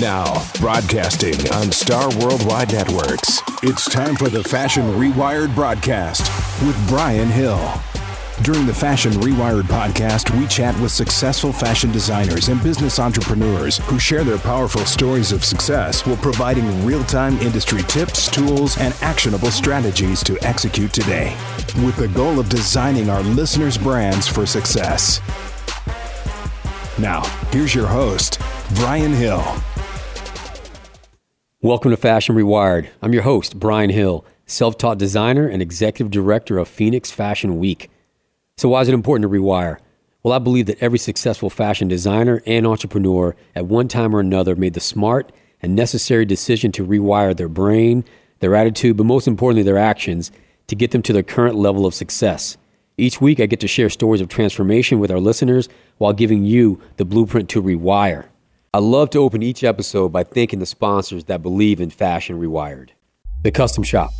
Now, broadcasting on Star Worldwide Networks, it's time for the Fashion Rewired broadcast with Brian Hill. During the Fashion Rewired podcast, we chat with successful fashion designers and business entrepreneurs who share their powerful stories of success while providing real time industry tips, tools, and actionable strategies to execute today, with the goal of designing our listeners' brands for success. Now, here's your host, Brian Hill. Welcome to Fashion Rewired. I'm your host, Brian Hill, self taught designer and executive director of Phoenix Fashion Week. So, why is it important to rewire? Well, I believe that every successful fashion designer and entrepreneur at one time or another made the smart and necessary decision to rewire their brain, their attitude, but most importantly, their actions to get them to their current level of success. Each week, I get to share stories of transformation with our listeners while giving you the blueprint to rewire. I love to open each episode by thanking the sponsors that believe in Fashion Rewired. The Custom Shop.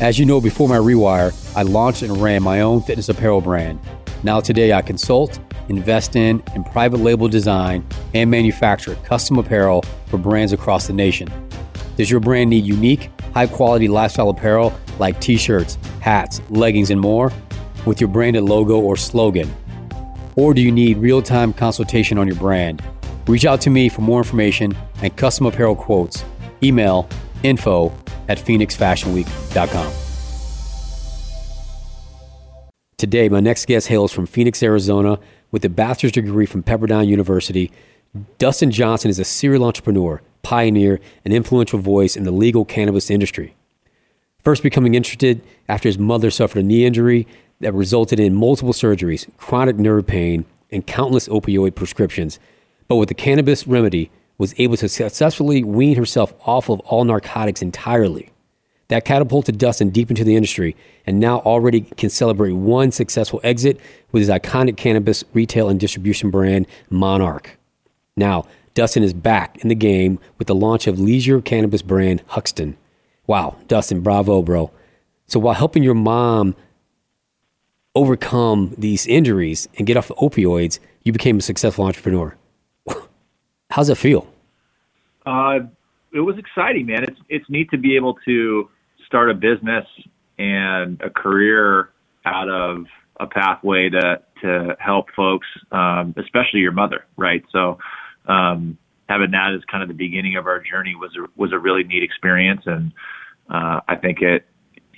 As you know, before my rewire, I launched and ran my own fitness apparel brand. Now, today, I consult, invest in, and private label design and manufacture custom apparel for brands across the nation. Does your brand need unique, high quality lifestyle apparel like t shirts, hats, leggings, and more with your branded logo or slogan? Or do you need real time consultation on your brand? Reach out to me for more information and custom apparel quotes. Email info at phoenixfashionweek.com. Today, my next guest hails from Phoenix, Arizona, with a bachelor's degree from Pepperdine University. Dustin Johnson is a serial entrepreneur, pioneer, and influential voice in the legal cannabis industry. First becoming interested after his mother suffered a knee injury that resulted in multiple surgeries, chronic nerve pain, and countless opioid prescriptions but with the cannabis remedy, was able to successfully wean herself off of all narcotics entirely. That catapulted Dustin deep into the industry and now already can celebrate one successful exit with his iconic cannabis retail and distribution brand, Monarch. Now, Dustin is back in the game with the launch of leisure cannabis brand Huxton. Wow, Dustin, bravo, bro. So while helping your mom overcome these injuries and get off opioids, you became a successful entrepreneur. How's it feel? Uh, it was exciting, man. It's it's neat to be able to start a business and a career out of a pathway to to help folks, um, especially your mother, right? So um, having that as kind of the beginning of our journey was a, was a really neat experience, and uh, I think it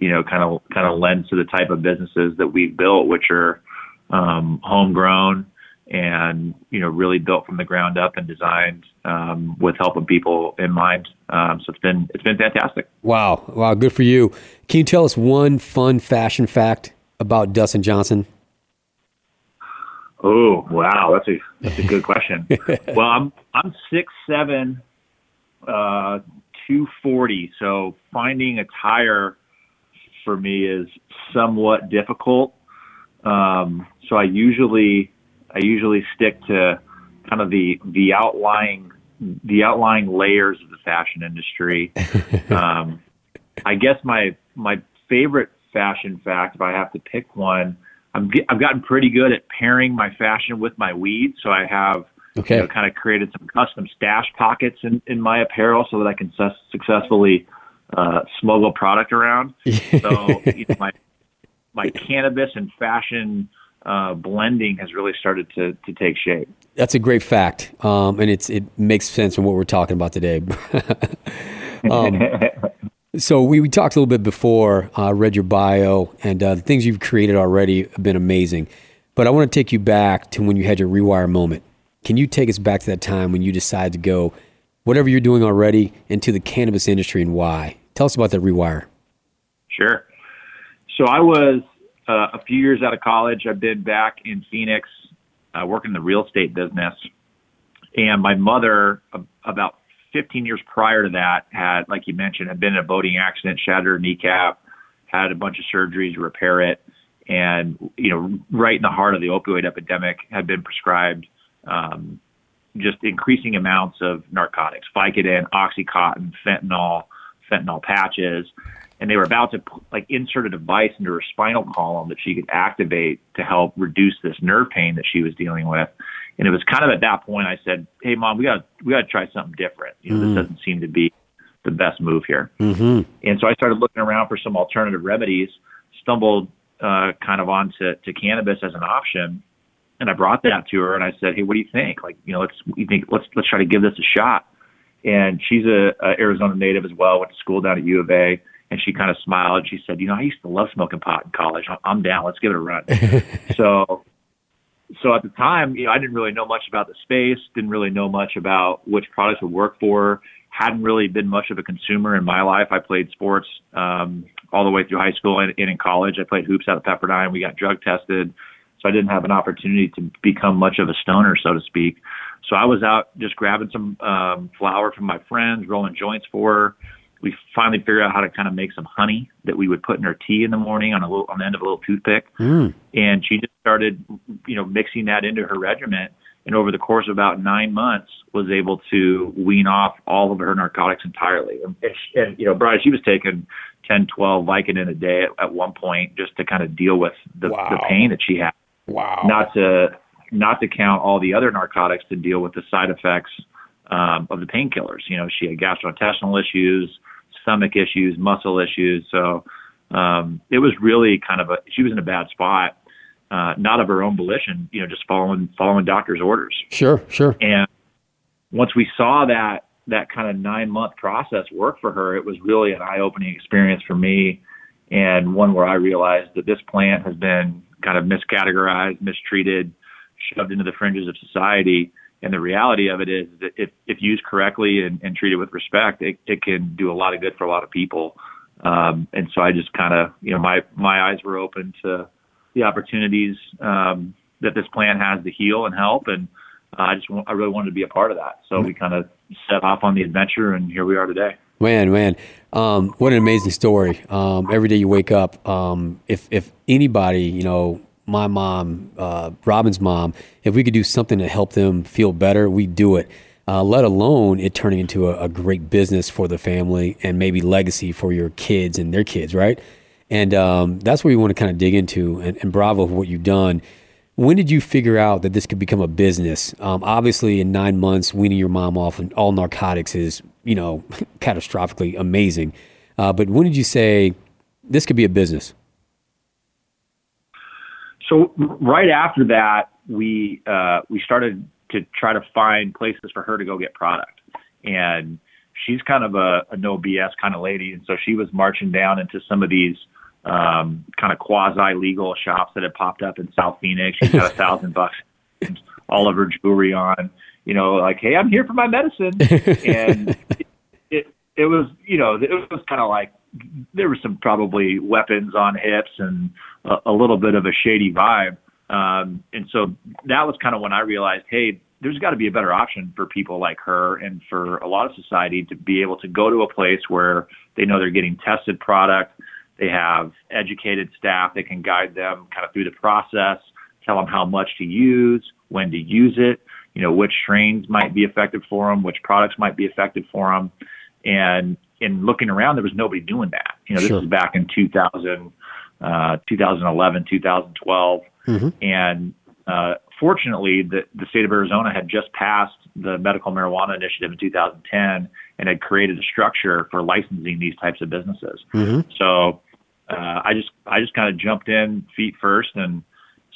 you know kind of kind of lends to the type of businesses that we've built, which are um, homegrown and you know really built from the ground up and designed um, with helping people in mind. Um, so it's been it's been fantastic. Wow, wow, good for you. Can you tell us one fun fashion fact about Dustin Johnson? Oh wow, that's a that's a good question. well, I'm I'm six seven, uh, two forty. So finding a tire for me is somewhat difficult. Um, so I usually I usually stick to kind of the the outlying the outlying layers of the fashion industry. um, I guess my my favorite fashion fact, if I have to pick one, I'm I've gotten pretty good at pairing my fashion with my weed. So I have okay. you know, kind of created some custom stash pockets in, in my apparel so that I can su- successfully uh, smuggle product around. so you know, my my cannabis and fashion uh, blending has really started to, to take shape. That's a great fact, um, and it's it makes sense from what we're talking about today. um, so we, we talked a little bit before. I uh, read your bio, and uh, the things you've created already have been amazing. But I want to take you back to when you had your rewire moment. Can you take us back to that time when you decided to go, whatever you're doing already, into the cannabis industry and why? Tell us about that rewire. Sure. So I was uh, a few years out of college. I've been back in Phoenix, uh, working in the real estate business. And my mother, about 15 years prior to that, had, like you mentioned, had been in a boating accident, shattered her kneecap, had a bunch of surgeries to repair it, and you know, right in the heart of the opioid epidemic, had been prescribed um, just increasing amounts of narcotics, Vicodin, OxyContin, fentanyl, fentanyl patches and they were about to like insert a device into her spinal column that she could activate to help reduce this nerve pain that she was dealing with. And it was kind of at that point I said, "Hey, mom, we got we got to try something different. You know, Mm. this doesn't seem to be the best move here." Mm-hmm. And so I started looking around for some alternative remedies. Stumbled uh, kind of onto to cannabis as an option, and I brought that to her and I said, "Hey, what do you think? Like, you know, let's you think let's let's try to give this a shot." And she's a, a Arizona native as well. Went to school down at U of A, and she kind of smiled. She said, "You know, I used to love smoking pot in college. I'm- I'm down. Let's give it a run." so, so at the time, you know, I didn't really know much about the space. Didn't really know much about which products would work for. Hadn't really been much of a consumer in my life. I played sports um, all the way through high school and, and in college. I played hoops out of Pepperdine. We got drug tested, so I didn't have an opportunity to become much of a stoner, so to speak. So I was out just grabbing some um, flour from my friends, rolling joints for her. We finally figured out how to kind of make some honey that we would put in her tea in the morning on a little on the end of a little toothpick Mm. and she just started you know mixing that into her regimen and over the course of about nine months was able to wean off all of her narcotics entirely and, and, and you know Brian she was taking 10 12 Vicodin a day at, at one point just to kind of deal with the, Wow. the pain that she had Wow. not to not to count all the other narcotics to deal with the side effects um, of the painkillers. You know, she had gastrointestinal issues, stomach issues, muscle issues. So um, it was really kind of a she was in a bad spot, uh, not of her own volition. You know, just following following doctor's orders. Sure. Sure. And once we saw that that kind of nine month process work for her, it was really an eye opening experience for me, and one where I realized that this plant has been kind of miscategorized, mistreated, shoved into the fringes of society. And the reality of it is that if, if used correctly and, and treated with respect, it, it can do a lot of good for a lot of people. Um, and so I just kind of, you know, my, my eyes were open to the opportunities um, that this plant has to heal and help. And uh, I just, I really wanted to be a part of that. So we kind of set off on the adventure, and here we are today. Man, man, um, what an amazing story! Um, every day you wake up, um, if if anybody, you know, my mom, uh, Robin's mom, if we could do something to help them feel better, we do it. Uh, let alone it turning into a, a great business for the family and maybe legacy for your kids and their kids, right? And um, that's where you want to kind of dig into. And, and bravo for what you've done. When did you figure out that this could become a business? Um, obviously, in nine months, weaning your mom off and all narcotics is, you know, catastrophically amazing. Uh, but when did you say this could be a business? So right after that, we uh, we started to try to find places for her to go get product, and she's kind of a, a no BS kind of lady, and so she was marching down into some of these um, kind of quasi legal shops that had popped up in South Phoenix. She's got a thousand bucks, all of her jewelry on, you know, like hey, I'm here for my medicine, and it, it it was you know it was kind of like there was some probably weapons on hips and a, a little bit of a shady vibe. Um, and so that was kind of when I realized, hey, there's got to be a better option for people like her and for a lot of society to be able to go to a place where they know they're getting tested product. They have educated staff that can guide them kind of through the process, tell them how much to use, when to use it, you know, which strains might be effective for them, which products might be effective for them. And in looking around, there was nobody doing that. You know, this Sure. was back in 2000, uh, 2011, 2012. Mhm. And uh, fortunately, the, the state of Arizona had just passed the medical marijuana initiative in 2010 and had created a structure for licensing these types of businesses. Mm-hmm. So uh, I just I just kind of jumped in feet first and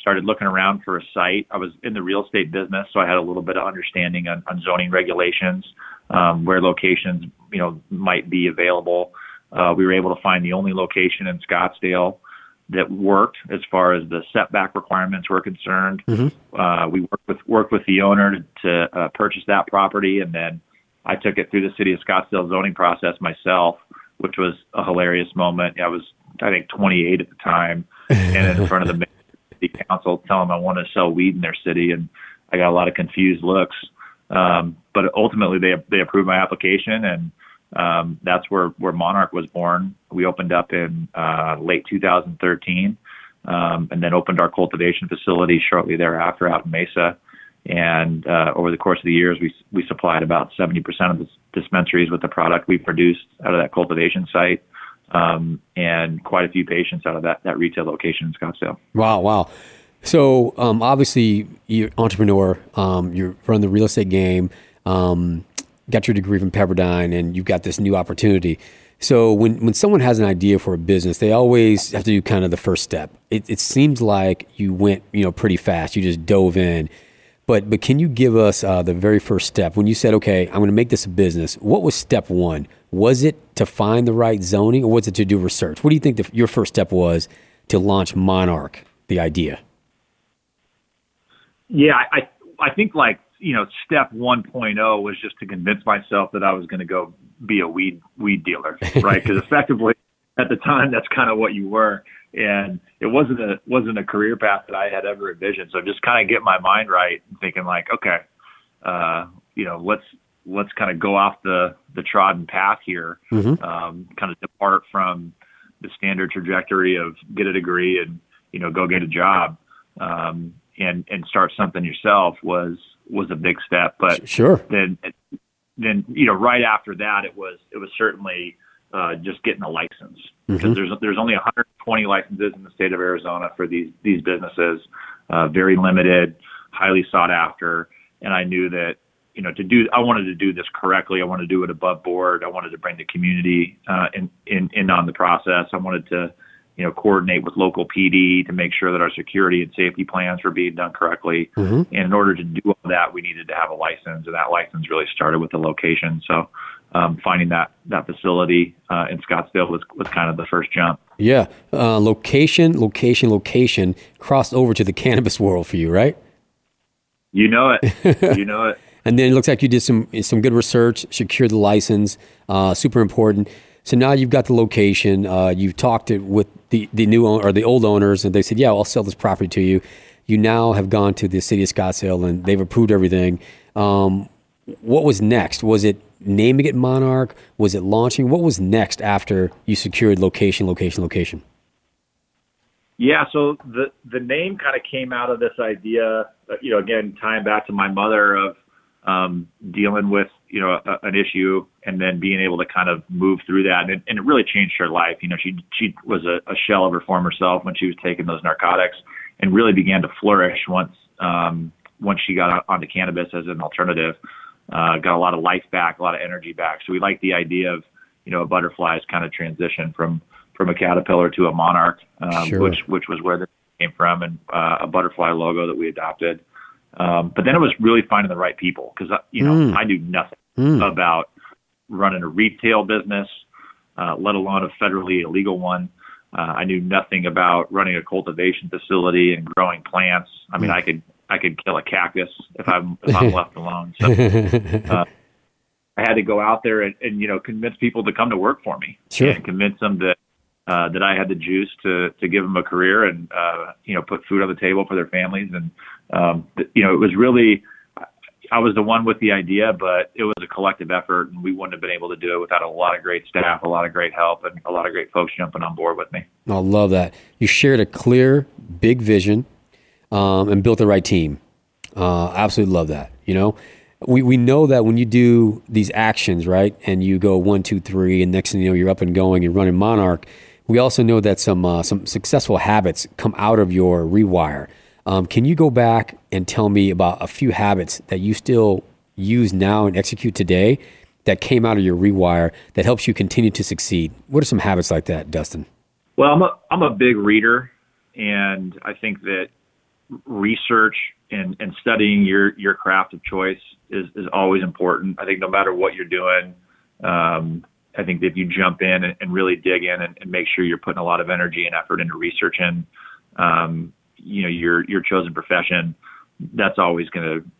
started looking around for a site. I was in the real estate business, so I had a little bit of understanding on, on zoning regulations, um, where locations you know might be available. Uh, we were able to find the only location in Scottsdale that worked as far as the setback requirements were concerned. Uh, we worked with worked with the owner to, to uh, purchase that property, and then I took it through the city of Scottsdale zoning process myself, which was a hilarious moment. I was I think 28 at the time, and in front of the city council, telling them I want to sell weed in their city, and I got a lot of confused looks. Um, but ultimately, they they approved my application, and um, that's where where Monarch was born. We opened up in uh, late 2013, um, and then opened our cultivation facility shortly thereafter out in Mesa. And uh, over the course of the years, we we supplied about 70% of the dispensaries with the product we produced out of that cultivation site, um, and quite a few patients out of that that retail location in Scottsdale. Wow, wow. So um, obviously, you're entrepreneur. Um, you're running the real estate game. Um, got your degree from Pepperdine, and you've got this new opportunity. So when when someone has an idea for a business, they always have to do kind of the first step. It, it seems like you went you know pretty fast. You just dove in. But but can you give us uh, the very first step when you said, okay, I'm going to make this a business? What was step one? Was it to find the right zoning, or was it to do research? What do you think the, your first step was to launch Monarch, the idea? Yeah, I I think like you know step 1.0 was just to convince myself that I was going to go be a weed weed dealer, right? Because effectively at the time that's kind of what you were, and it wasn't a wasn't a career path that I had ever envisioned. So just kind of get my mind right and thinking like, okay, uh, you know, let's let's kind of go off the the trodden path here, mm-hmm. um, kind of depart from the standard trajectory of get a degree and you know go get a job um, and and start something yourself was was a big step. But sure, then then you know right after that it was it was certainly uh, just getting a license because mm-hmm. there's there's only 120 licenses in the state of Arizona for these these businesses, uh, very limited, highly sought after, and I knew that you know, to do, I wanted to do this correctly. I wanted to do it above board. I wanted to bring the community uh, in, in, in on the process. I wanted to, you know, coordinate with local PD to make sure that our security and safety plans were being done correctly. Mm-hmm. And in order to do all that, we needed to have a license, and that license really started with the location. So, um, finding that that facility uh, in Scottsdale was was kind of the first jump. Yeah, uh, location, location, location crossed over to the cannabis world for you, right? You know it. you know it. And then it looks like you did some some good research, secured the license, uh, super important. So now you've got the location. Uh, you've talked with the, the new owner, or the old owners, and they said, "Yeah, I'll sell this property to you." You now have gone to the city of Scottsdale, and they've approved everything. Um, what was next? Was it naming it Monarch? Was it launching? What was next after you secured location, location, location? Yeah, so the the name kind of came out of this idea, uh, you know, again tying back to my mother of um, dealing with you know a, an issue and then being able to kind of move through that. And it, and it really changed her life. You know she she was a, a shell of her former self when she was taking those narcotics and really began to flourish once um, once she got onto cannabis as an alternative. Uh, got a lot of life back a lot of energy back. So we like the idea of you know a butterfly's kind of transition from from a caterpillar to a monarch um, sure. which which was where this came from and uh, a butterfly logo that we adopted um, but then it was really finding the right people because you know mm. I knew nothing mm. about running a retail business, uh, let alone a federally illegal one. Uh, I knew nothing about running a cultivation facility and growing plants. I mean, mm. I could I could kill a cactus if I'm if I'm left alone. So uh, I had to go out there and, and you know convince people to come to work for me sure. and convince them that uh, that I had the juice to to give them a career and uh, you know put food on the table for their families and um, you know, it was really, I was the one with the idea, but it was a collective effort, and we wouldn't have been able to do it without a lot of great staff, a lot of great help, and a lot of great folks jumping on board with me. I love that. You shared a clear, big vision, um, and built the right team. Uh, absolutely love that. You know, we, we know that when you do these actions, right, and you go one, two, three, and next thing you know, you're up and going and running Monarch. We also know that some uh, some successful habits come out of your rewire. Um, can you go back and tell me about a few habits that you still use now and execute today that came out of your rewire that helps you continue to succeed? What are some habits like that, Dustin? Well, I'm a I'm a big reader, and I think that research and, and studying your your craft of choice is is always important. I think no matter what you're doing, um, I think if you jump in and, and really dig in and, and, make sure you're putting a lot of energy and effort into researching, um, you know your your chosen profession, that's always going to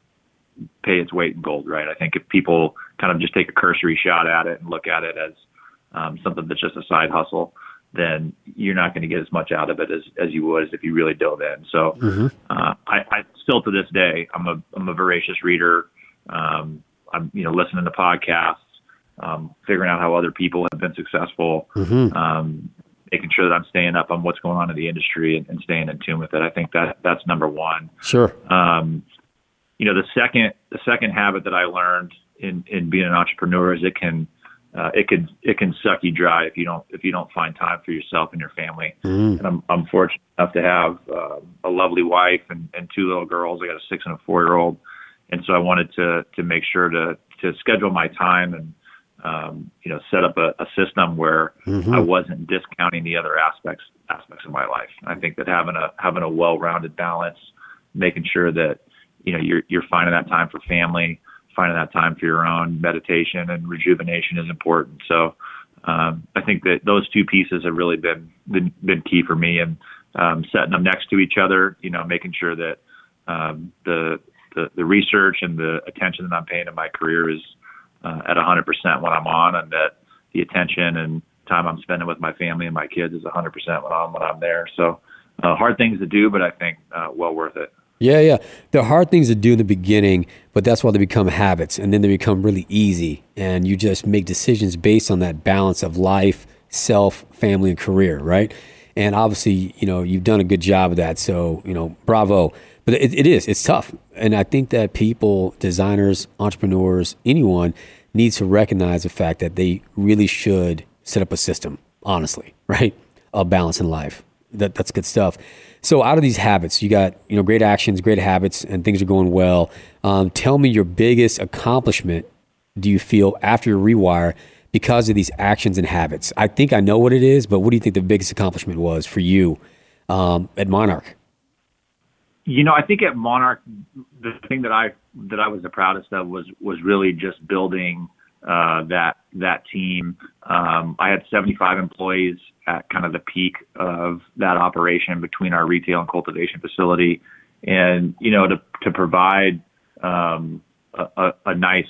pay its weight in gold, right? I think if people kind of just take a cursory shot at it and look at it as um, something that's just a side hustle, then you're not going to get as much out of it as, as you would as if you really dove in. So mm-hmm. uh, I, I still to this day, I'm a, I'm a voracious reader. Um, I'm, you know, listening to podcasts, um, figuring out how other people have been successful, mm-hmm. um, making sure that I'm staying up on what's going on in the industry and, and staying in tune with it. I think that that's number one. Sure. Um, you know, the second the second habit that I learned in in being an entrepreneur is it can uh, it can it can suck you dry if you don't if you don't find time for yourself and your family. Mm. And I'm I'm fortunate enough to have uh, a lovely wife and, and two little girls. I got a six and a four year old, and so I wanted to to make sure to to schedule my time and um, you know set up a, a system where mm-hmm. I wasn't discounting the other aspects aspects of my life. I think that having a having a well rounded balance, making sure that you know you're you're finding that time for family finding that time for your own meditation and rejuvenation is important. So um, I think that those two pieces have really been been, been key for me, and um, setting them next to each other. You know, making sure that um, the, the the research and the attention that I'm paying to my career is uh, at 100% when I'm on, and that the attention and time I'm spending with my family and my kids is 100% when I'm when I'm there. So uh, hard things to do, but I think uh, well worth it. Yeah, yeah. They're hard things to do in the beginning, but that's why they become habits and then they become really easy. And you just make decisions based on that balance of life, self, family, and career, right? And obviously, you know, you've done a good job of that. So, you know, bravo. But it, it is, it's tough. And I think that people, designers, entrepreneurs, anyone needs to recognize the fact that they really should set up a system, honestly, right? Of balance in life. That, that's good stuff. So out of these habits, you got you know great actions, great habits, and things are going well. Um, tell me your biggest accomplishment. Do you feel after your rewire because of these actions and habits? I think I know what it is, but what do you think the biggest accomplishment was for you um, at Monarch? You know, I think at Monarch, the thing that I that I was the proudest of was was really just building uh, that that team. Um, I had 75 employees at kind of the peak of that operation between our retail and cultivation facility, and you know to to provide um, a, a, nice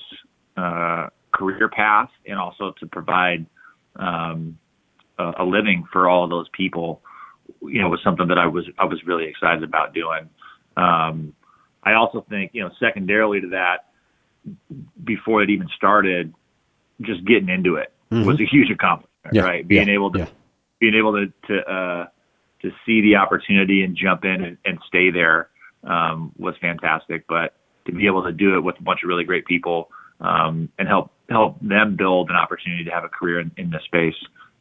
uh, career path and also to provide um, a, a living for all of those people. You know, was something that I was I was really excited about doing. Um, I also think you know secondarily to that, before it even started, just getting into it mm-hmm. was a huge accomplishment, yeah. right? Being yeah. able to yeah. being able to to uh, to see the opportunity and jump in and, and stay there um, was fantastic. But to be able to do it with a bunch of really great people um, and help help them build an opportunity to have a career in, in this space,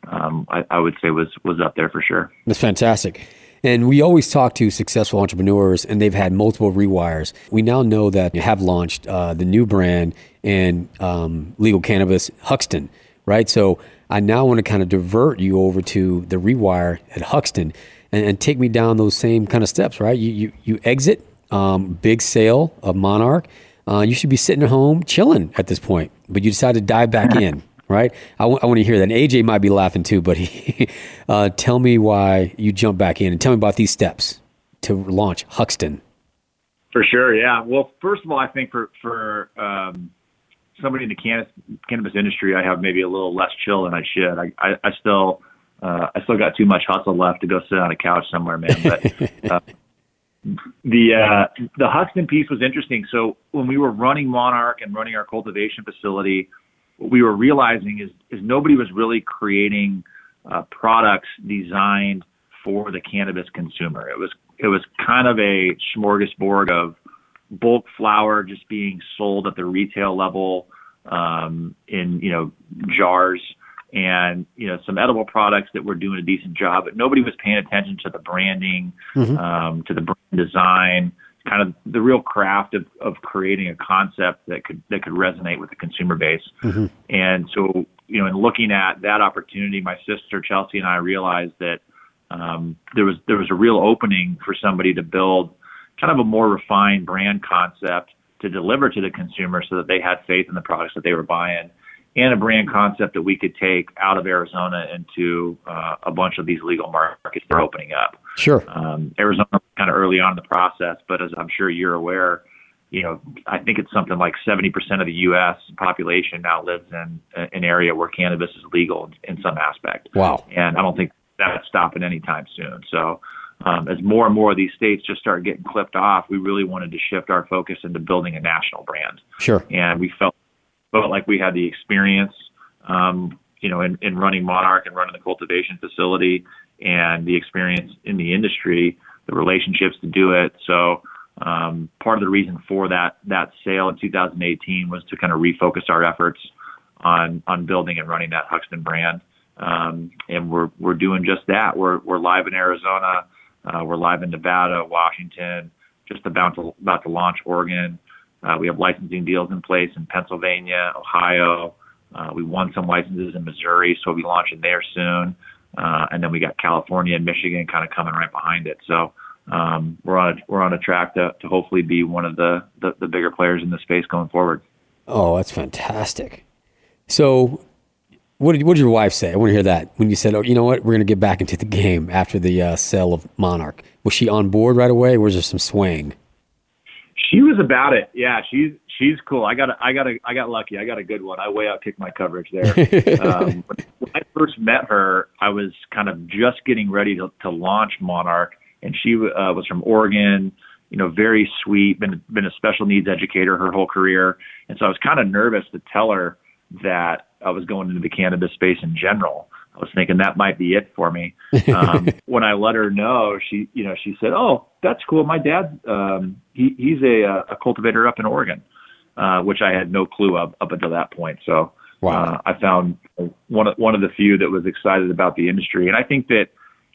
um, I, I would say was was up there for sure. That's fantastic. And we always talk to successful entrepreneurs, and they've had multiple rewires. We now know that you have launched uh, the new brand and um, legal cannabis, Huxton, right? So I now want to kind of divert you over to the rewire at Huxton and, and take me down those same kind of steps, right? You you, you exit um, big sale of Monarch. Uh, you should be sitting at home chilling at this point, but you decide to dive back in right? I, w- I want to hear that. And AJ might be laughing too, but he, uh, tell me why you jump back in and tell me about these steps to launch Huxton. For sure, yeah. Well, first of all, I think for for um, somebody in the cannabis, cannabis industry, I have maybe a little less chill than I should. I I, I still uh, I still got too much hustle left to go sit on a couch somewhere, man. But uh, the uh, the Huxton piece was interesting. So when we were running Monarch and running our cultivation facility, what we were realizing is is nobody was really creating uh, products designed for the cannabis consumer. It was it was kind of a smorgasbord of bulk flower just being sold at the retail level um, in you know jars and you know some edible products that were doing a decent job, but nobody was paying attention to the branding, mm-hmm. um, to the brand design, kind of the real craft of, of creating a concept that could that could resonate with the consumer base. Mm-hmm. And so, you know, in looking at that opportunity, my sister Chelsea and I realized that um, there was there was a real opening for somebody to build kind of a more refined brand concept to deliver to the consumer so that they had faith in the products that they were buying and a brand concept that we could take out of Arizona into uh, a bunch of these legal markets that are opening up. Sure. Um, Arizona kind of early on in the process, but as I'm sure you're aware, you know, I think it's something like 70% of the U.S. population now lives in an area where cannabis is legal in some aspect. Wow. And I don't think that's stopping anytime soon. So, um, as more and more of these states just start getting clipped off, we really wanted to shift our focus into building a national brand. Sure. And we felt felt like we had the experience, um, you know, in, in running Monarch and running the cultivation facility and the experience in the industry, the relationships to do it. So um, part of the reason for that that sale in 2018 was to kind of refocus our efforts on on building and running that Huxton brand. Um, and we're we're doing just that. We're we're live in Arizona, uh, we're live in Nevada, Washington, just about to about to launch Oregon. Uh, we have licensing deals in place in Pennsylvania, Ohio. Uh, we won some licenses in Missouri, so we'll be launching there soon. Uh, and then we got California and Michigan kind of coming right behind it. So um, we're on a, we're on a track to, to hopefully be one of the, the, the bigger players in the space going forward. Oh, that's fantastic. So, what did what did your wife say? I want to hear that when you said, "Oh, you know what? We're going to get back into the game after the uh, sale of Monarch." Was she on board right away, or was there some swaying? She was about it. Yeah, she's she's cool. I got a, I got a, I got lucky. I got a good one. I way out kicked my coverage there. um, when I first met her, I was kind of just getting ready to, to launch Monarch, and she uh, was from Oregon. You know, very sweet. Been been a special needs educator her whole career, and so I was kind of nervous to tell her that I was going into the cannabis space in general. I was thinking that might be it for me. Um, when I let her know, she, you know, she said, "Oh, that's cool. My dad, um, he, he's a, a cultivator up in Oregon." uh, which I had no clue of up until that point. So wow. uh, I found one of one of the few that was excited about the industry, and I think that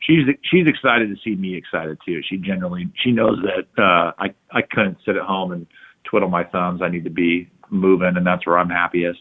she's she's excited to see me excited too. She generally she knows that uh, I I couldn't sit at home and twiddle my thumbs. I need to be moving, and that's where I'm happiest.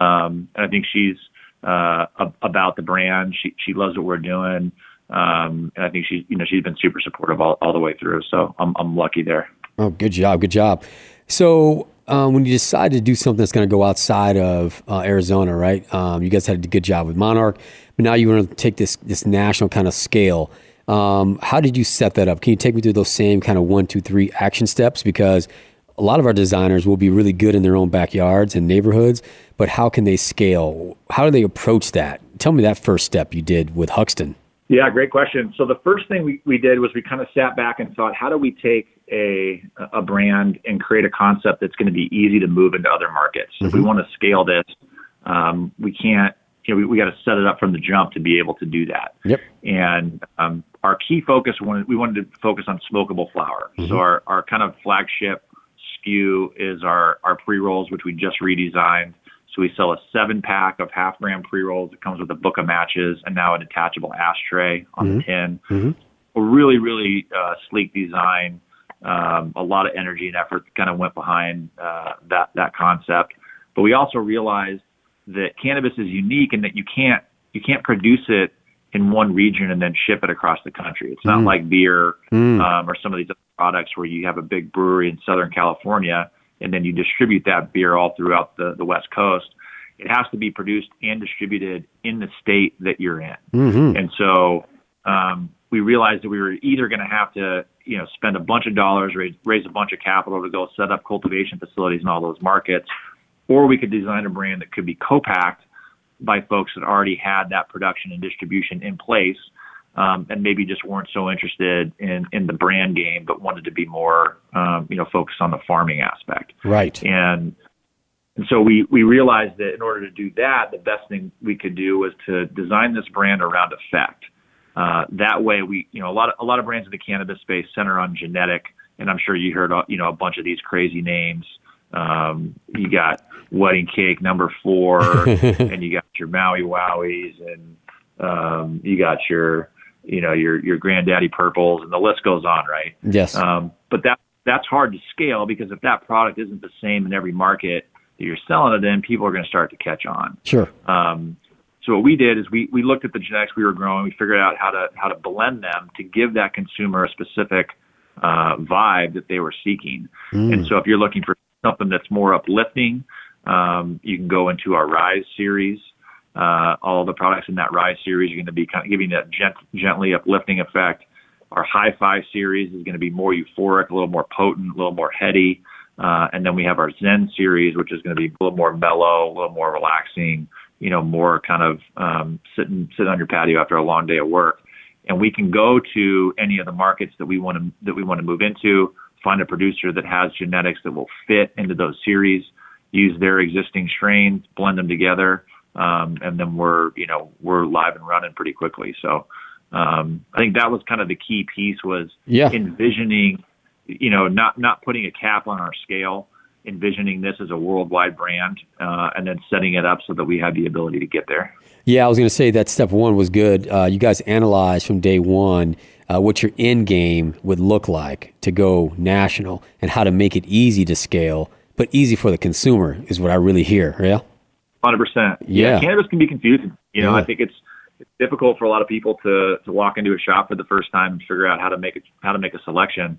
Um, and I think she's uh, about the brand. She she loves what we're doing. Um, and I think she's, you know, she's been super supportive all, all the way through. So I'm, I'm lucky there. Oh, good job. Good job. So um, when you decide to do something that's going to go outside of uh, Arizona, right? Um, you guys had a good job with Monarch, but now you want to take this this national kind of scale. Um, how did you set that up? Can you take me through those same kind of one, two, three action steps? Because a lot of our designers will be really good in their own backyards and neighborhoods, but how can they scale? How do they approach that? Tell me that first step you did with Huxton. Yeah, great question. So the first thing we, we did was we kind of sat back and thought, how do we take a a brand and create a concept that's going to be easy to move into other markets? Mm-hmm. If we mm-hmm. want to scale this, um, we can't. You know, we, we got to set it up from the jump to be able to do that. Yep. And um, our key focus wanted we wanted to focus on smokable flower. Mm-hmm. So our our kind of flagship SKU is our our pre rolls, which we just redesigned so we sell a seven pack of half gram pre rolls. It comes with a book of matches and now a detachable ashtray on mm-hmm. the tin. Mm-hmm. A really, really uh, sleek design. Um, a lot of energy and effort kind of went behind uh, that that concept. But we also realized that cannabis is unique and that you can't you can't produce it in one region and then ship it across the country. It's not mm. like beer mm. um, or some of these other products where you have a big brewery in Southern California and then you distribute that beer all throughout the, the West Coast. It has to be produced and distributed in the state that you're in. Mm-hmm. And so um, we realized that we were either going to have to, you know, spend a bunch of dollars, raise, raise a bunch of capital to go set up cultivation facilities in all those markets, or we could design a brand that could be co-packed by folks that already had that production and distribution in place um, and maybe just weren't so interested in in the brand game, but wanted to be more, um, you know, focused on the farming aspect. Right. And and so we we realized that in order to do that, the best thing we could do was to design this brand around effect. Uh, that way, we you know a lot of a lot of brands in the cannabis space center on genetic, and I'm sure you heard uh, you know a bunch of these crazy names. Um, you got wedding cake number four, and you got your Maui Wowies, and um, you got your you know your your granddaddy purples, and the list goes on, right? Yes. Um, but that that's hard to scale because if that product isn't the same in every market that you're selling it in, people are going to start to catch on. Sure. Um, so what we did is we we looked at the genetics we were growing. We figured out how to how to blend them to give that consumer a specific uh, vibe that they were seeking. Mm. And so if you're looking for something that's more uplifting, um, you can go into our Rise series. Uh, all the products in that Rise series are going to be kind of giving that gent- gently uplifting effect. Our Hi-Fi series is going to be more euphoric, a little more potent, a little more heady. Uh, and then we have our Zen series, which is going to be a little more mellow, a little more relaxing, you know, more kind of um, sitting sit on your patio after a long day of work. And we can go to any of the markets that we want to that we want to move into, find a producer that has genetics that will fit into those series, use their existing strains, blend them together, um, and then we're you know we're live and running pretty quickly. So um, I think that was kind of the key piece was yeah. envisioning, you know, not not putting a cap on our scale envisioning this as a worldwide brand uh, and then setting it up so that we have the ability to get there. Yeah, I was going to say that step one was good. Uh, you guys analyzed from day one uh, what your end game would look like to go national and how to make it easy to scale, but easy for the consumer is what I really hear. Yeah. Hundred percent. Yeah. Cannabis can be confusing. You know, yeah. I think it's it's difficult for a lot of people to to walk into a shop for the first time and figure out how to make it how to make a selection.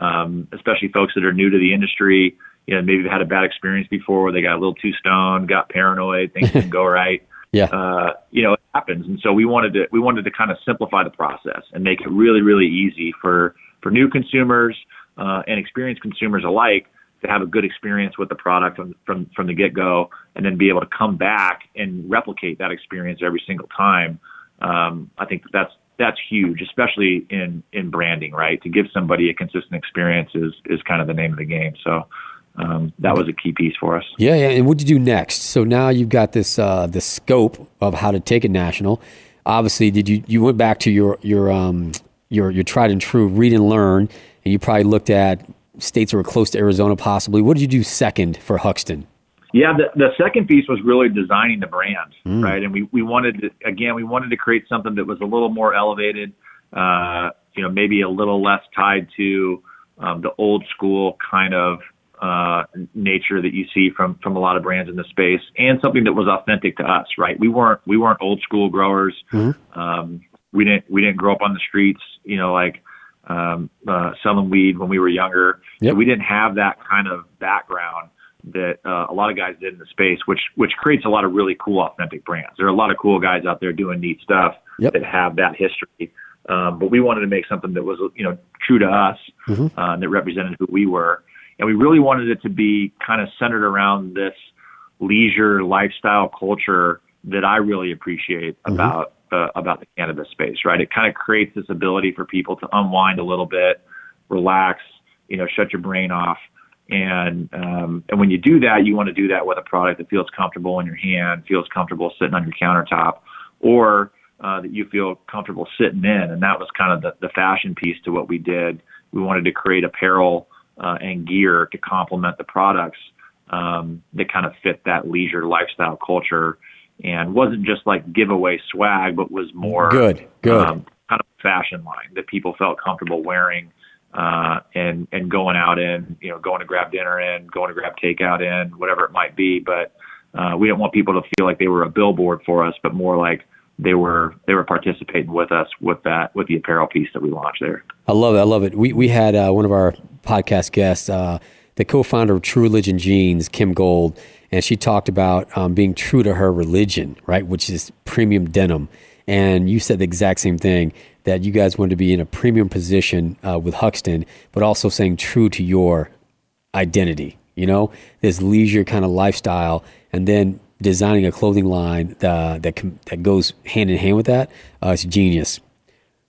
Um, especially folks that are new to the industry. You know, maybe they've had a bad experience before where they got a little too stoned, got paranoid, things didn't go right. Yeah. Uh, you know, it happens. And so we wanted to we wanted to kind of simplify the process and make it really, really easy for for new consumers uh, and experienced consumers alike to have a good experience with the product from from, from the get go, and then be able to come back and replicate that experience every single time. Um, I think that's that's huge, especially in in branding, right? To give somebody a consistent experience is is kind of the name of the game. So um, that was a key piece for us. Yeah, yeah. And what did you do next? So now you've got this uh, the scope of how to take it national. Obviously, did you you went back to your your um, your your tried and true read and learn, and you probably looked at states that were close to Arizona, possibly. What did you do second for Huxton? Yeah, the, the second piece was really designing the brand, mm. right? And we, we wanted to, again, we wanted to create something that was a little more elevated, uh, you know, maybe a little less tied to um, the old school kind of uh, nature that you see from from a lot of brands in the space, and something that was authentic to us. Right? We weren't we weren't old school growers. Mm-hmm. Um, we didn't we didn't grow up on the streets. You know, like um, uh, selling weed when we were younger. Yep. So we didn't have that kind of background that uh, a lot of guys did in the space, which which creates a lot of really cool authentic brands. There are a lot of cool guys out there doing neat stuff yep. that have that history. Um, but we wanted to make something that was you know true to us, mm-hmm. uh, that represented who we were and we really wanted it to be kind of centered around this leisure lifestyle culture that I really appreciate mm-hmm. about uh, about the cannabis space. Right, it kind of creates this ability for people to unwind a little bit, relax, you know, shut your brain off. And um, and when you do that, you want to do that with a product that feels comfortable in your hand, feels comfortable sitting on your countertop, or uh, that you feel comfortable sitting in. And that was kind of the, the fashion piece to what we did. We wanted to create apparel uh, and gear to complement the products um, that kind of fit that leisure lifestyle culture and wasn't just like giveaway swag, but was more good, good um, kind of fashion line that people felt comfortable wearing uh, and and going out in, you know, going to grab dinner in, going to grab takeout in, whatever it might be. But uh, we didn't want people to feel like they were a billboard for us, but more like they were they were participating with us with that with the apparel piece that we launched there. I love it. I love it. We we had uh, one of our podcast guests, uh, the co-founder of True Religion Jeans, Kym Gold, and she talked about um, being true to her religion, right, which is premium denim. And you said the exact same thing that you guys wanted to be in a premium position uh, with Huxton, but also saying true to your identity. You know, this leisure kind of lifestyle, and then designing a clothing line that that, that goes hand in hand with that. Uh, it's genius.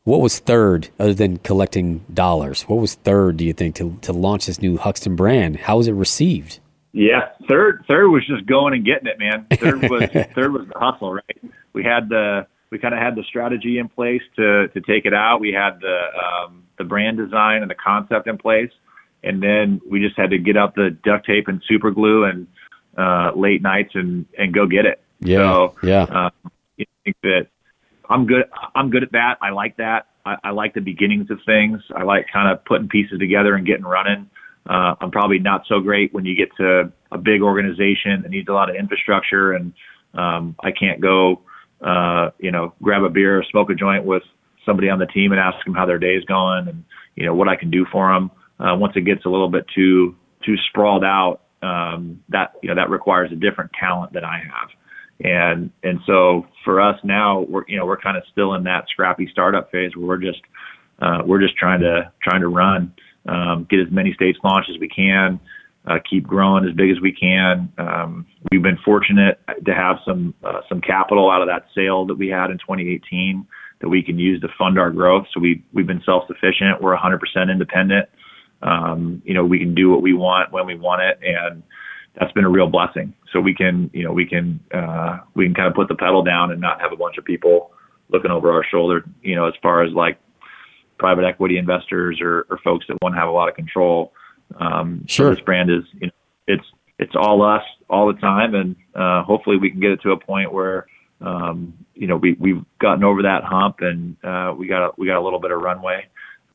What was third, other than collecting dollars? What was third, do you think, to, to launch this new Huxton brand? How was it received? Yeah, third third was just going and getting it, man. Third was third was the hustle, right? We had the we kind of had the strategy in place to to take it out. We had the um, the brand design and the concept in place, and then we just had to get out the duct tape and super glue and uh, late nights and and go get it. Yeah, so, yeah. Uh, I think that I'm good. I'm good at that. I like that. I, I like the beginnings of things. I like kind of putting pieces together and getting running. Uh, I'm probably not so great when you get to a big organization that needs a lot of infrastructure, and um, I can't go, uh, you know, grab a beer or smoke a joint with somebody on the team and ask them how their day is going and you know what I can do for them. Uh, once it gets a little bit too too sprawled out, um, that you know that requires a different talent than I have. And and so for us now, we're you know we're kind of still in that scrappy startup phase where we're just uh, we're just trying to trying to run, um, get as many states launched as we can, uh, keep growing as big as we can. Um, we've been fortunate to have some uh, some capital out of that sale that we had in 2018 that we can use to fund our growth. So we we've been self sufficient. We're 100% independent. Um, you know, we can do what we want when we want it, and that's been a real blessing. So we can, you know, we can uh, we can kind of put the pedal down and not have a bunch of people looking over our shoulder. You know, as far as like private equity investors or, or folks that want to have a lot of control. Um, sure. So this brand is, you know, it's it's all us all the time, and uh, hopefully we can get it to a point where um, you know we we've gotten over that hump and uh, we got a, we got a little bit of runway.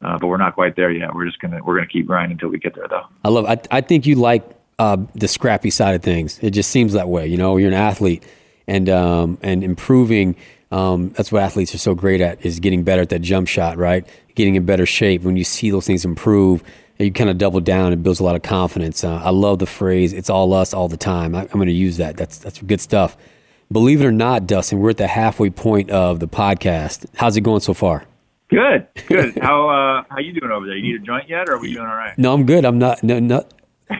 Uh, but we're not quite there yet. We're just gonna we're gonna keep grinding until we get there, though. I love. I I think you like uh, the scrappy side of things. It just seems that way. You know, you're an athlete, and um, and improving. Um, that's what athletes are so great at is getting better at that jump shot, right? Getting in better shape. When you see those things improve, you kind of double down. It builds a lot of confidence. Uh, I love the phrase "It's all us all the time." I, am going to use that. That's that's good stuff. Believe it or not, Dustin, we're at the halfway point of the podcast. How's it going so far? Good, good. how uh, how you doing over there? You need a joint yet, or are we doing all right? No, I'm good. I'm not. No, no,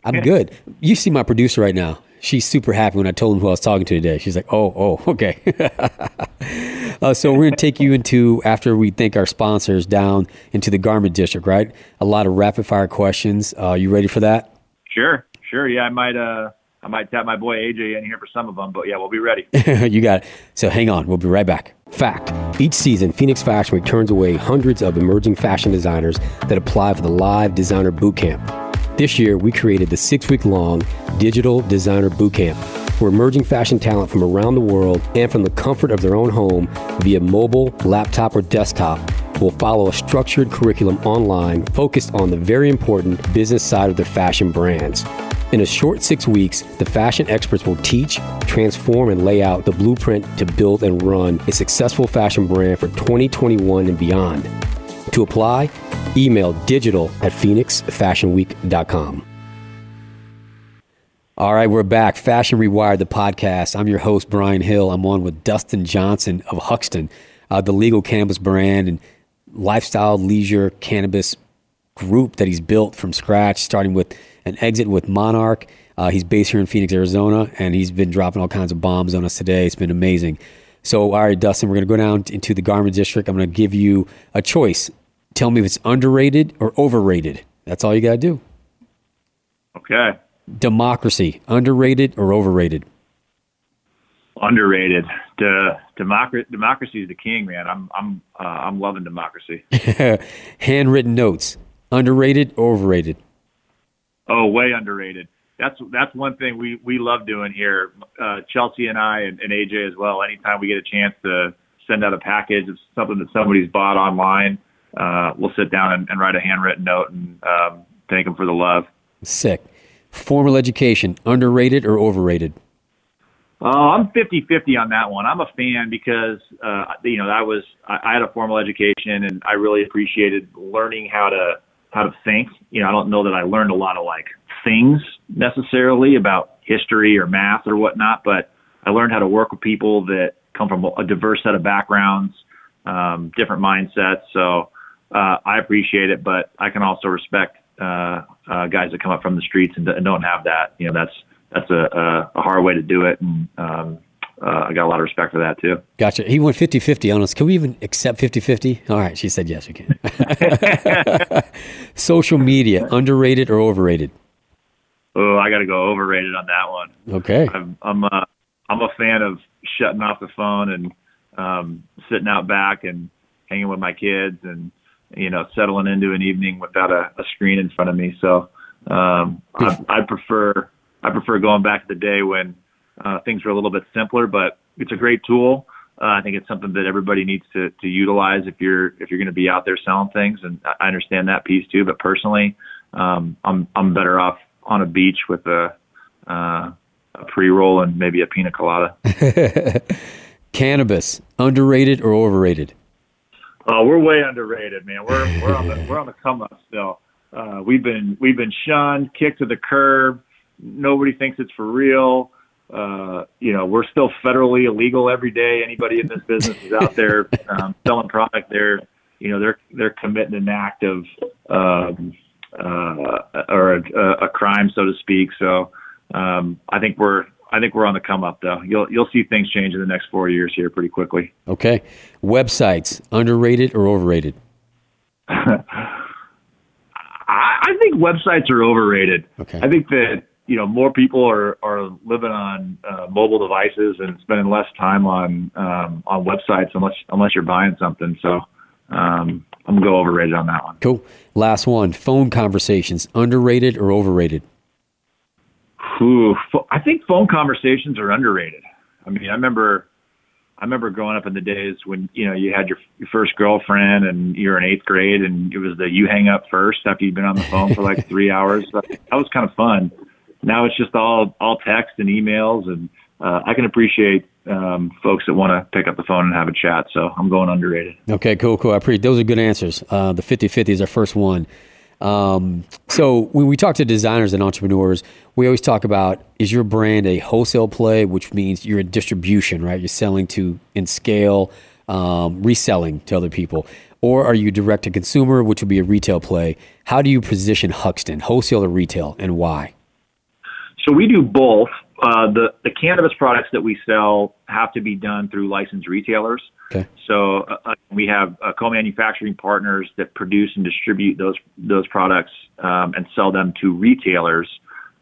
I'm good. You see my producer right now. She's super happy when I told him who I was talking to today. She's like, "Oh, oh, okay." uh, so we're going to take you into after we thank our sponsors down into the Garment District, right? A lot of rapid fire questions. Uh, you ready for that? Sure, sure. Yeah, I might. Uh, I might tap my boy AJ in here for some of them, but yeah, we'll be ready. you got it. So hang on. We'll be right back. Fact Each season, Phoenix Fashion Week turns away hundreds of emerging fashion designers that apply for the live designer bootcamp. This year, we created the six week long Digital Designer Bootcamp, where emerging fashion talent from around the world and from the comfort of their own home via mobile, laptop, or desktop will follow a structured curriculum online focused on the very important business side of their fashion brands. In a short six weeks, the fashion experts will teach, transform, and lay out the blueprint to build and run a successful fashion brand for 2021 and beyond. To apply, email digital at phoenixfashionweek.com. All right, we're back. Fashion Rewired, the podcast. I'm your host, Brian Hill. I'm on with Dustin Johnson of Huxton, uh, the legal cannabis brand and lifestyle leisure cannabis group that he's built from scratch, starting with an exit with Monarch. Uh, he's based here in Phoenix, Arizona, and he's been dropping all kinds of bombs on us today. It's been amazing. So, all right, Dustin, we're going to go down into the Garment District. I'm going to give you a choice. Tell me if it's underrated or overrated. That's all you got to do. Okay. Democracy, underrated or overrated? Underrated. De- democracy, democracy is the king, man. I'm, I'm, uh, I'm loving democracy. Handwritten notes, underrated or overrated? Oh, way underrated. That's that's one thing we we love doing here. Uh, Chelsea and I and, and AJ as well. Anytime we get a chance to send out a package of something that somebody's bought online, uh, we'll sit down and, and write a handwritten note and um, thank them for the love. Sick. Formal education, underrated or overrated? Uh, I'm 50-50 on that one. I'm a fan because uh, you know I was I, I had a formal education and I really appreciated learning how to how to think. You know, I don't know that I learned a lot of like things necessarily about history or math or whatnot, but I learned how to work with people that come from a diverse set of backgrounds, um, different mindsets. So uh, I appreciate it, but I can also respect uh, uh, guys that come up from the streets and, and don't have that. You know, that's that's a, a, a hard way to do it, and um, uh, I got a lot of respect for that too. Gotcha. He went 50 50 on us. Can we even accept 50 50? All right. She said, yes, we can. Social media, underrated or overrated? Oh, I got to go overrated on that one. Okay. I'm, I'm, a, I'm a fan of shutting off the phone and um, sitting out back and hanging with my kids and, you know, settling into an evening without a, a screen in front of me. So um, I, I prefer, I prefer going back to the day when, uh, things are a little bit simpler, but it's a great tool. Uh, I think it's something that everybody needs to, to utilize if you're if you're going to be out there selling things, and I understand that piece too. But personally, um, I'm I'm better off on a beach with a uh, a pre roll and maybe a pina colada. Cannabis, underrated or overrated? Oh, we're way underrated, man. We're we're on the we're on the come up still. Uh, we've been we've been shunned, kicked to the curb. Nobody thinks it's for real uh, you know, we're still federally illegal every day. Anybody in this business is out there um, selling product. They're, you know, they're they're committing an act of um, uh, or a, a crime, so to speak. So um, I think we're I think we're on the come up, though. You'll you'll see things change in the next four years here pretty quickly. Okay, websites underrated or overrated? I, I think websites are overrated. Okay. I think that you know more people are are living on uh, mobile devices and spending less time on um, on websites unless unless you're buying something. So um, I'm gonna go overrated on that one. Cool. Last one: phone conversations, underrated or overrated? Ooh, I think phone conversations are underrated. I mean, I remember, I remember growing up in the days when you know you had your, your first girlfriend and you're in eighth grade, and it was the you hang up first after you've been on the phone for like three hours. That was kind of fun. Now it's just all all text and emails, and uh, I can appreciate um, folks that want to pick up the phone and have a chat. So I'm going underrated. Okay, cool, cool. I appreciate those are good answers. Uh, the 50-50 is our first one. Um, so when we talk to designers and entrepreneurs, we always talk about is your brand a wholesale play, which means you're a distribution, right? You're selling to in scale, um, reselling to other people, or are you direct to consumer, which would be a retail play? How do you position Huxton, wholesale or retail, and why? So we do both. Uh, the the cannabis products that we sell have to be done through licensed retailers. Okay. So uh, uh, we have uh, co-manufacturing partners that produce and distribute those those products um, and sell them to retailers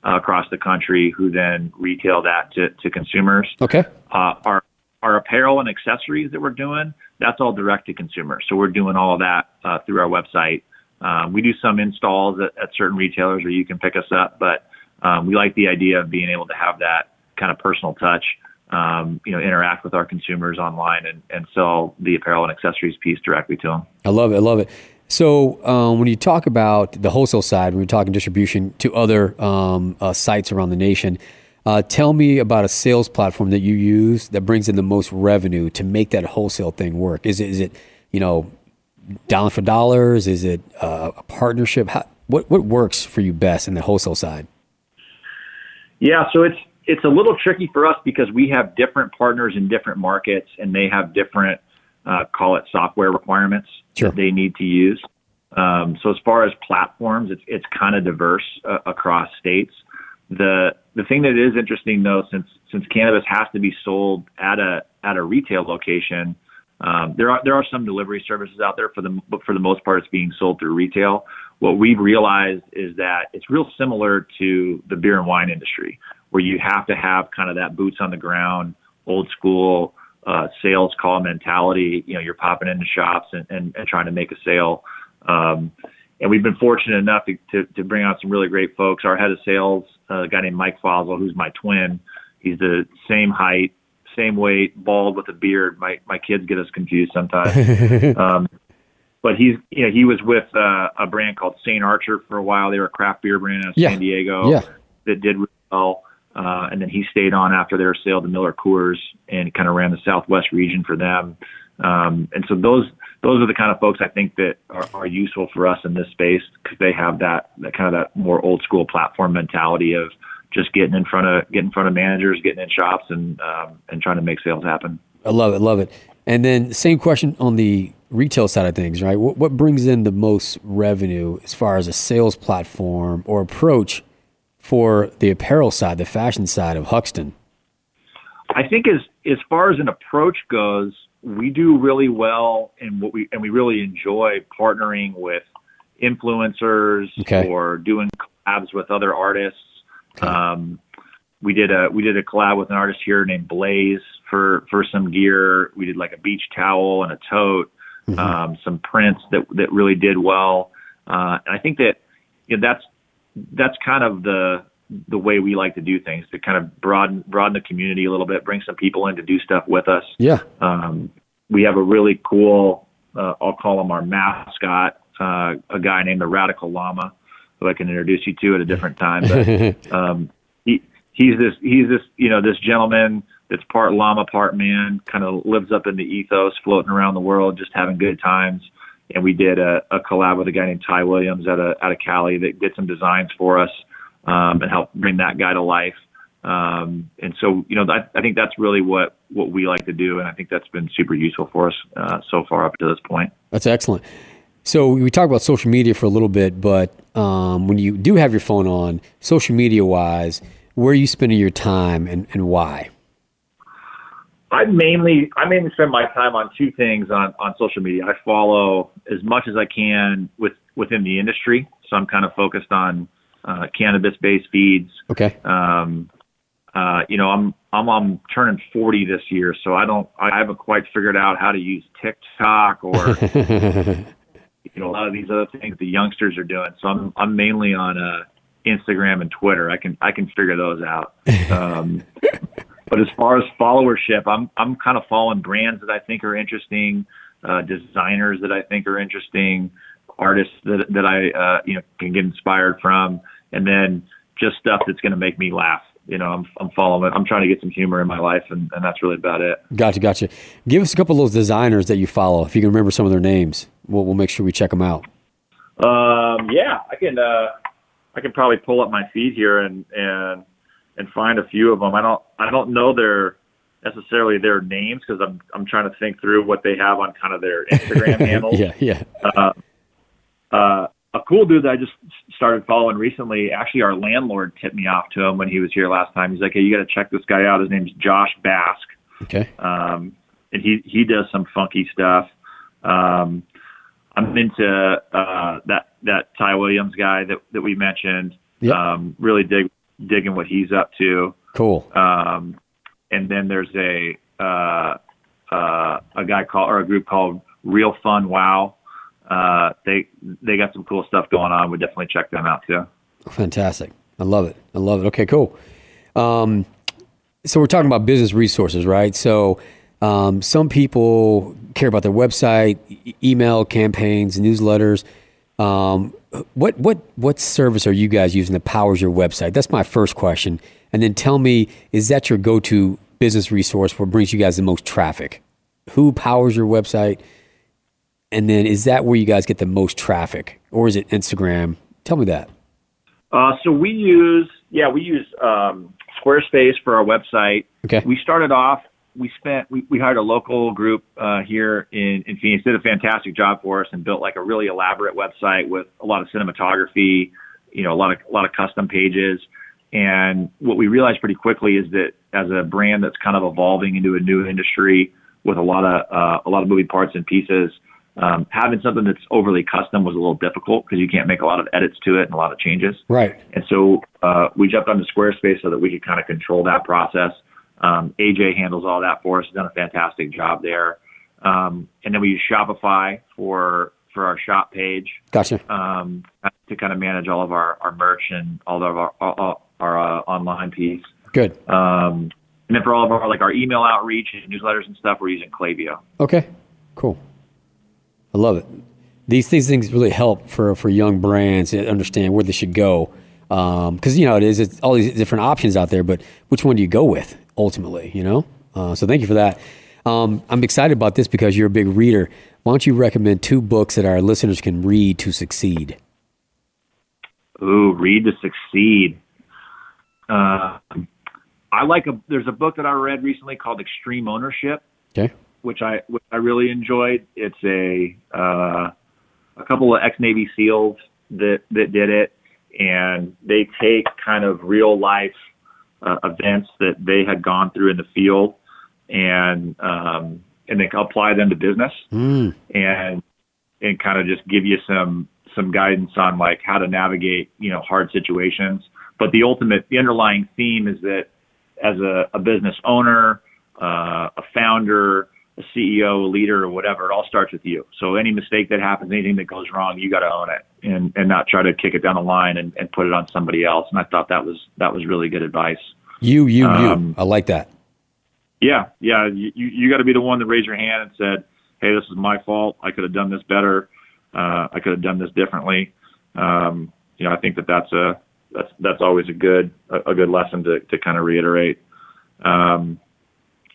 uh, across the country, who then retail that to, to consumers. Okay. Uh, our our apparel and accessories that we're doing, that's all direct to consumer. So we're doing all of that uh, through our website. Um, we do some installs at, at certain retailers where you can pick us up, but um, we like the idea of being able to have that kind of personal touch um, you know, interact with our consumers online and, and sell the apparel and accessories piece directly to them. I love it. I love it. So um, when you talk about the wholesale side, when you're talking distribution to other um, uh, sites around the nation, uh, tell me about a sales platform that you use that brings in the most revenue to make that wholesale thing work. Is it, is it you know, dollar for dollars? Is it uh, a partnership? How, what what works for you best in the wholesale side? Yeah, so it's it's a little tricky for us because we have different partners in different markets and they have different uh, call it software requirements sure. that they need to use. Um, so as far as platforms, it's it's kind of diverse uh, across states. The the thing that is interesting though, since since cannabis has to be sold at a at a retail location, um, there are there are some delivery services out there for the but for the most part it's being sold through retail. What we've realized is that it's real similar to the beer and wine industry where you have to have kind of that boots on the ground, old school uh, sales call mentality. You know, you're popping into shops and, and, and trying to make a sale. Um, and we've been fortunate enough to, to, to bring on some really great folks. Our head of sales, uh, a guy named Mike Fossil, who's my twin. He's the same height, same weight, bald with a beard. My my kids get us confused sometimes. um, but he's you know he was with uh, a brand called Saint Archer for a while. They were a craft beer brand out of yeah. San Diego yeah. that did really well. Uh, and then he stayed on after their sale to Miller Coors and kind of ran the Southwest region for them. Um, and so those those are the kind of folks I think that are, are useful for us in this space because they have that that kind of that more old school platform mentality of just getting in front of getting in front of managers, getting in shops, and um, and trying to make sales happen. I love it, love it. And then same question on the retail side of things, right? What, what brings in the most revenue as far as a sales platform or approach for the apparel side, the fashion side of Huxton? I think as as far as an approach goes, we do really well and what we and we really enjoy partnering with influencers okay. or doing collabs with other artists. Okay. Um, we did a we did a collab with an artist here named Blaze for for some gear. We did like a beach towel and a tote, mm-hmm. um, some prints that that really did well. Uh, and I think that you know, that's that's kind of the the way we like to do things to kind of broaden broaden the community a little bit, bring some people in to do stuff with us. Yeah. Um, we have a really cool, uh, I'll call him our mascot, uh, a guy named the Radical Llama, who I can introduce you to at a different time. But um, he he's this he's this you know this gentleman that's part llama, part man, kind of lives up in the ethos, floating around the world, just having good times and we did a, a collab with a guy named Ty Williams out of out of Cali that did some designs for us um, and helped bring that guy to life. Um, and so, you know, I, I think that's really what what we like to do, and I think that's been super useful for us uh, so far up to this point. That's excellent. So we talked about social media for a little bit, but um, when you do have your phone on, social media wise, where are you spending your time and, and why? I mainly I mainly spend my time on two things on on social media. I follow as much as I can with within the industry, so I'm kind of focused on uh, cannabis based feeds. Okay. Um, uh, you know, I'm I'm I'm turning 40 this year, so I don't I haven't quite figured out how to use TikTok or you know a lot of these other things the youngsters are doing. So I'm I'm mainly on uh, Instagram and Twitter. I can I can figure those out. Um, but as far as followership, I'm I'm kind of following brands that I think are interesting, uh, designers that I think are interesting, artists that that I uh, you know can get inspired from, and then just stuff that's going to make me laugh. You know, I'm I'm following. I'm trying to get some humor in my life, and, and that's really about it. Gotcha, gotcha. Give us a couple of those designers that you follow. If you can remember some of their names, we'll we'll make sure we check them out. Um, yeah, I can. Uh, I can probably pull up my feed here and and and find a few of them. I don't I don't know their necessarily their names because I'm I'm trying to think through what they have on kind of their Instagram handles. yeah, yeah. Uh, uh, a cool dude that I just started following recently. Actually, our landlord tipped me off to him when he was here last time. He's like, "Hey, you got to check this guy out. His name's Josh Bask." Okay. Um, and he he does some funky stuff. Um, I'm into uh, that that Ty Williams guy that that we mentioned. Yep. Um, really dig digging what he's up to. Cool. Um, and then there's a uh, uh, a guy called or a group called Real Fun Wow. Uh, they they got some cool stuff going on. We definitely check them out too. Fantastic. I love it. I love it. Okay, cool. Um, so we're talking about business resources, right? So um, some people care about their website, e- email campaigns, newsletters. Um, what what what service are you guys using that powers your website? That's my first question. And then tell me, is that your go-to business resource? What brings you guys the most traffic? Who powers your website? And then is that where you guys get the most traffic, or is it Instagram? Tell me that. Uh, so we use yeah we use um, Squarespace for our website. Okay. We started off. We spent we, we hired a local group uh, here in, in Phoenix. Did a fantastic job for us and built like a really elaborate website with a lot of cinematography. You know, a lot of a lot of custom pages. And what we realized pretty quickly is that as a brand that's kind of evolving into a new industry with a lot of uh, a lot of moving parts and pieces, um, having something that's overly custom was a little difficult because you can't make a lot of edits to it and a lot of changes. Right. And so uh, we jumped onto Squarespace so that we could kind of control that process. Um, AJ handles all that for us. He's done a fantastic job there. Um, and then we use Shopify for for our shop page Gotcha. um, to kind of manage all of our, our merch and all of our our, our uh, online piece. Good. Um, and then for all of our like our email outreach and newsletters and stuff, we're using Klaviyo. Okay. Cool. I love it. These these things really help for for young brands to understand where they should go. Because you know it is it's all these different options out there, but which one do you go with ultimately? You know. Uh, so thank you for that. Um, I'm excited about this because you're a big reader. Why don't you recommend two books that our listeners can read to succeed? Ooh, read to succeed. Uh, I like a. There's a book that I read recently called Extreme Ownership, Okay. which I which I really enjoyed. It's a uh, a couple of ex Navy SEALs that that did it, and they take kind of real life uh, events that they had gone through in the field, and um, and they apply them to business Mm, and and kind of just give you some some guidance on like how to navigate you know hard situations. But the ultimate, the underlying theme is that as a, a business owner, uh, a founder, a CEO, a leader, or whatever, it all starts with you. So any mistake that happens, anything that goes wrong, you got to own it and and not try to kick it down the line and, and put it on somebody else. And I thought that was that was really good advice. you, you, Um, you. I like that. Yeah, yeah. You you got to be the one that raised your hand and said, "Hey, this is my fault. I could have done this better. Uh, I could have done this differently." Um, you know, I think that that's a that's that's always a good a, a good lesson to to kind of reiterate. Um,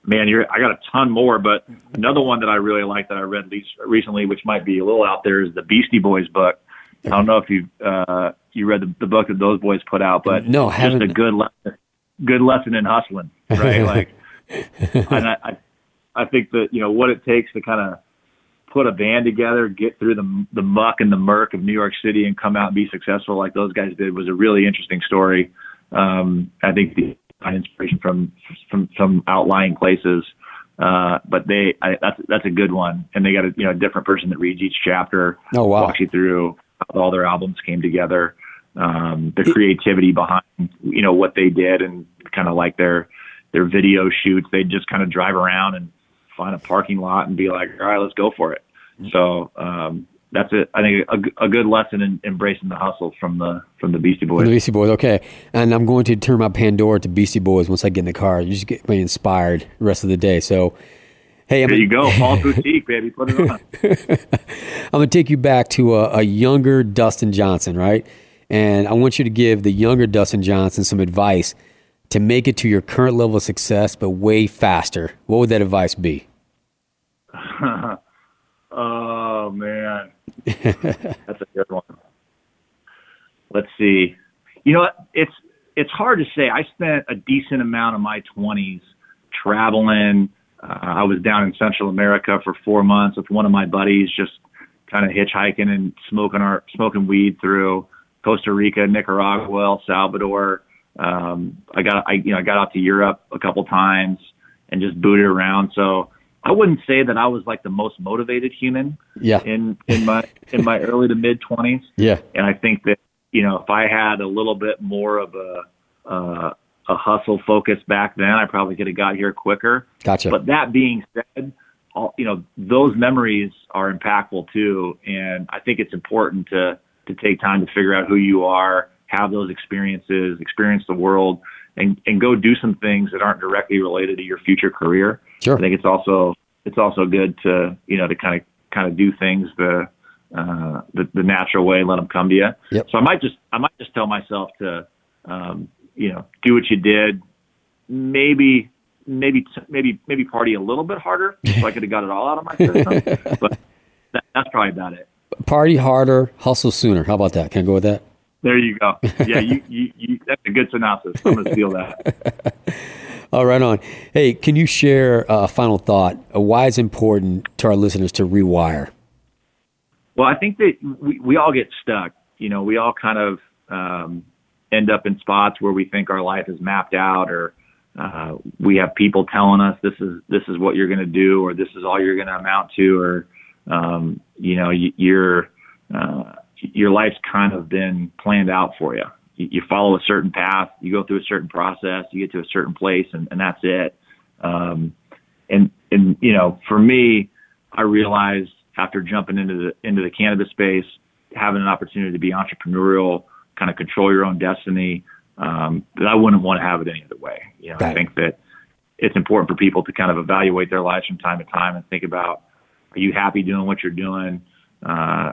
man, you're I got a ton more, but another one that I really like that I read recently, which might be a little out there, is the Beastie Boys book. I don't know if you uh, you read the, the book that those boys put out, but No, just haven't. a good lesson, good lesson in hustling, right? like and I, I, I think that you know what it takes to kind of put a band together, get through the the muck and the murk of New York City, and come out and be successful like those guys did was a really interesting story. Um, I think the find inspiration from from some outlying places, uh, but they I, that's that's a good one, and they got a you know a different person that reads each chapter, Oh, wow. walks you through how all their albums came together, um, the creativity behind you know what they did, and kind of like their their video shoots. They'd just kind of drive around and find a parking lot and be like, all right, let's go for it. So um, that's it. I think a, a good lesson in embracing the hustle from the from the Beastie Boys. The Beastie Boys, okay. And I'm going to turn my Pandora to Beastie Boys once I get in the car. You just get me inspired the rest of the day. So, hey, I'm there you go, Paul Boutique, baby, put it on. I'm gonna take you back to a, a younger Dustin Johnson, right? And I want you to give the younger Dustin Johnson some advice to make it to your current level of success, but way faster. What would that advice be? oh man, that's a good one. Let's see. You know what? It's it's hard to say. I spent a decent amount of my 20s traveling. Uh, I was down in Central America for four months with one of my buddies, just kind of hitchhiking and smoking our smoking weed through Costa Rica, Nicaragua, El Salvador. Um, I got I you know I got out to Europe a couple times and just booted around. So I wouldn't say that I was like the most motivated human. Yeah. In in my in my early to mid twenties. Yeah. And I think that you know if I had a little bit more of a uh, a hustle focus back then, I probably could have got here quicker. Gotcha. But that being said, all, you know those memories are impactful too, and I think it's important to to take time to figure out who you are, have those experiences, experience the world, and and go do some things that aren't directly related to your future career. Sure. I think it's also it's also good to you know to kind of kind of do things the uh, the, the natural way, let them come to you. Yep. So I might just I might just tell myself to um, you know do what you did, maybe maybe maybe maybe party a little bit harder so I could have got it all out of my system, but that, that's probably about it. Party harder, hustle sooner. How about that? Can I go with that? There you go. Yeah, you, you, you that's a good synopsis. I'm going to steal that. All right, on. Hey, can you share a final thought? Why it's important to our listeners to rewire? Well, I think that we, we all get stuck. You know, we all kind of um, end up in spots where we think our life is mapped out, or uh, we have people telling us this is this is what you're going to do, or this is all you're going to amount to, or um, you know, you, you're uh, your life's kind of been planned out for you. You follow a certain path, you go through a certain process, you get to a certain place, and, and that's it. Um, and and you know, for me, I realized after jumping into the into the cannabis space, having an opportunity to be entrepreneurial, kind of control your own destiny, um, that I wouldn't want to have it any other way. You know, right. I think that it's important for people to kind of evaluate their lives from time to time and think about, are you happy doing what you're doing? Uh,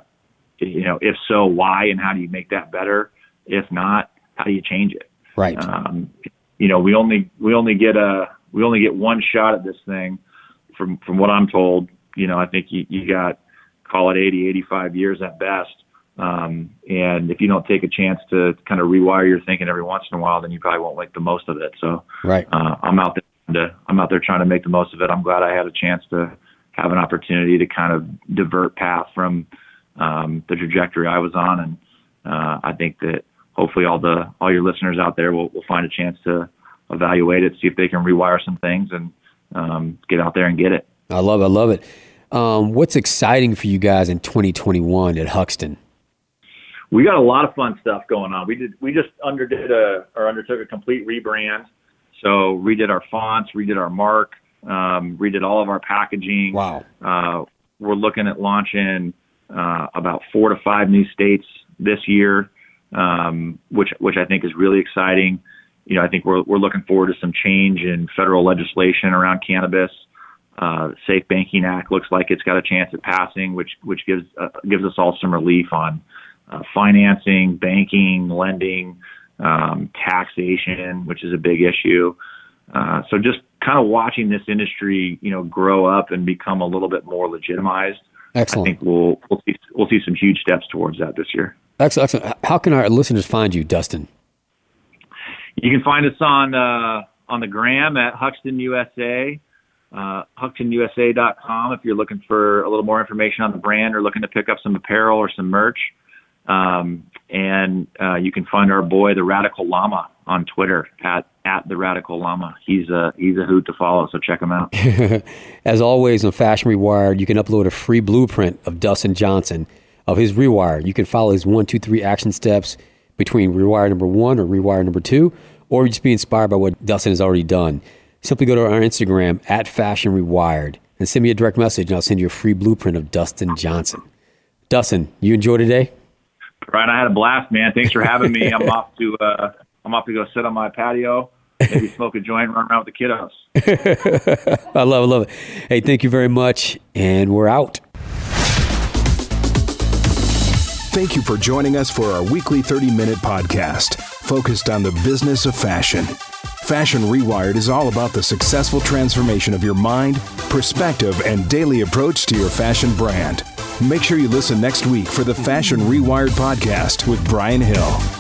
you know, if so, why and how do you make that better? If not, how do you change it? Right. Um, you know, we only we only get a we only get one shot at this thing. From from what I'm told, you know, I think you, you got call it 80, 85 years at best. Um, and if you don't take a chance to kind of rewire your thinking every once in a while, then you probably won't make the most of it. So, right. Uh, I'm out there to, I'm out there trying to make the most of it. I'm glad I had a chance to have an opportunity to kind of divert path from um, the trajectory I was on, and uh, I think that hopefully all the all your listeners out there will, will find a chance to evaluate it, see if they can rewire some things, and um, get out there and get it. I love, it, I love it. Um, what's exciting for you guys in 2021 at Huxton? We got a lot of fun stuff going on. We did we just underdid a or undertook a complete rebrand. So redid our fonts, redid our mark, um, redid all of our packaging. Wow. Uh, we're looking at launching uh, about four to five new states this year, um, which which I think is really exciting. You know, I think we're we're looking forward to some change in federal legislation around cannabis. Uh, Safe Banking Act looks like it's got a chance at passing, which which gives uh, gives us all some relief on uh, financing, banking, lending, um, taxation, which is a big issue. Uh, so just kind of watching this industry, you know, grow up and become a little bit more legitimized. Excellent. I think we'll we'll see we'll see some huge steps towards that this year. Excellent. excellent. How can our listeners find you, Dustin? You can find us on uh, on the gram at Huxton USA, uh, HuxtonUSA.com if you're looking for a little more information on the brand or looking to pick up some apparel or some merch. Um, and uh, you can find our boy, the Radical Llama, on Twitter at at the Radical Llama. He's a he's a hoot to follow, so check him out. As always on Fashion Rewired, you can upload a free blueprint of Dustin Johnson of his rewire. You can follow his one, two, three action steps between rewire number one or rewire number two, or just be inspired by what Dustin has already done. Simply go to our Instagram at Fashion Rewired and send me a direct message, and I'll send you a free blueprint of Dustin Johnson. Dustin, you enjoy today? Brian, I had a blast, man. Thanks for having me. I'm off to uh, I'm off to go sit on my patio, maybe smoke a joint, run around with the kiddos. I love it, love it. Hey, thank you very much, and we're out. Thank you for joining us for our weekly 30 minute podcast focused on the business of fashion. Fashion Rewired is all about the successful transformation of your mind, perspective, and daily approach to your fashion brand. Make sure you listen next week for the Fashion Rewired podcast with Brian Hill.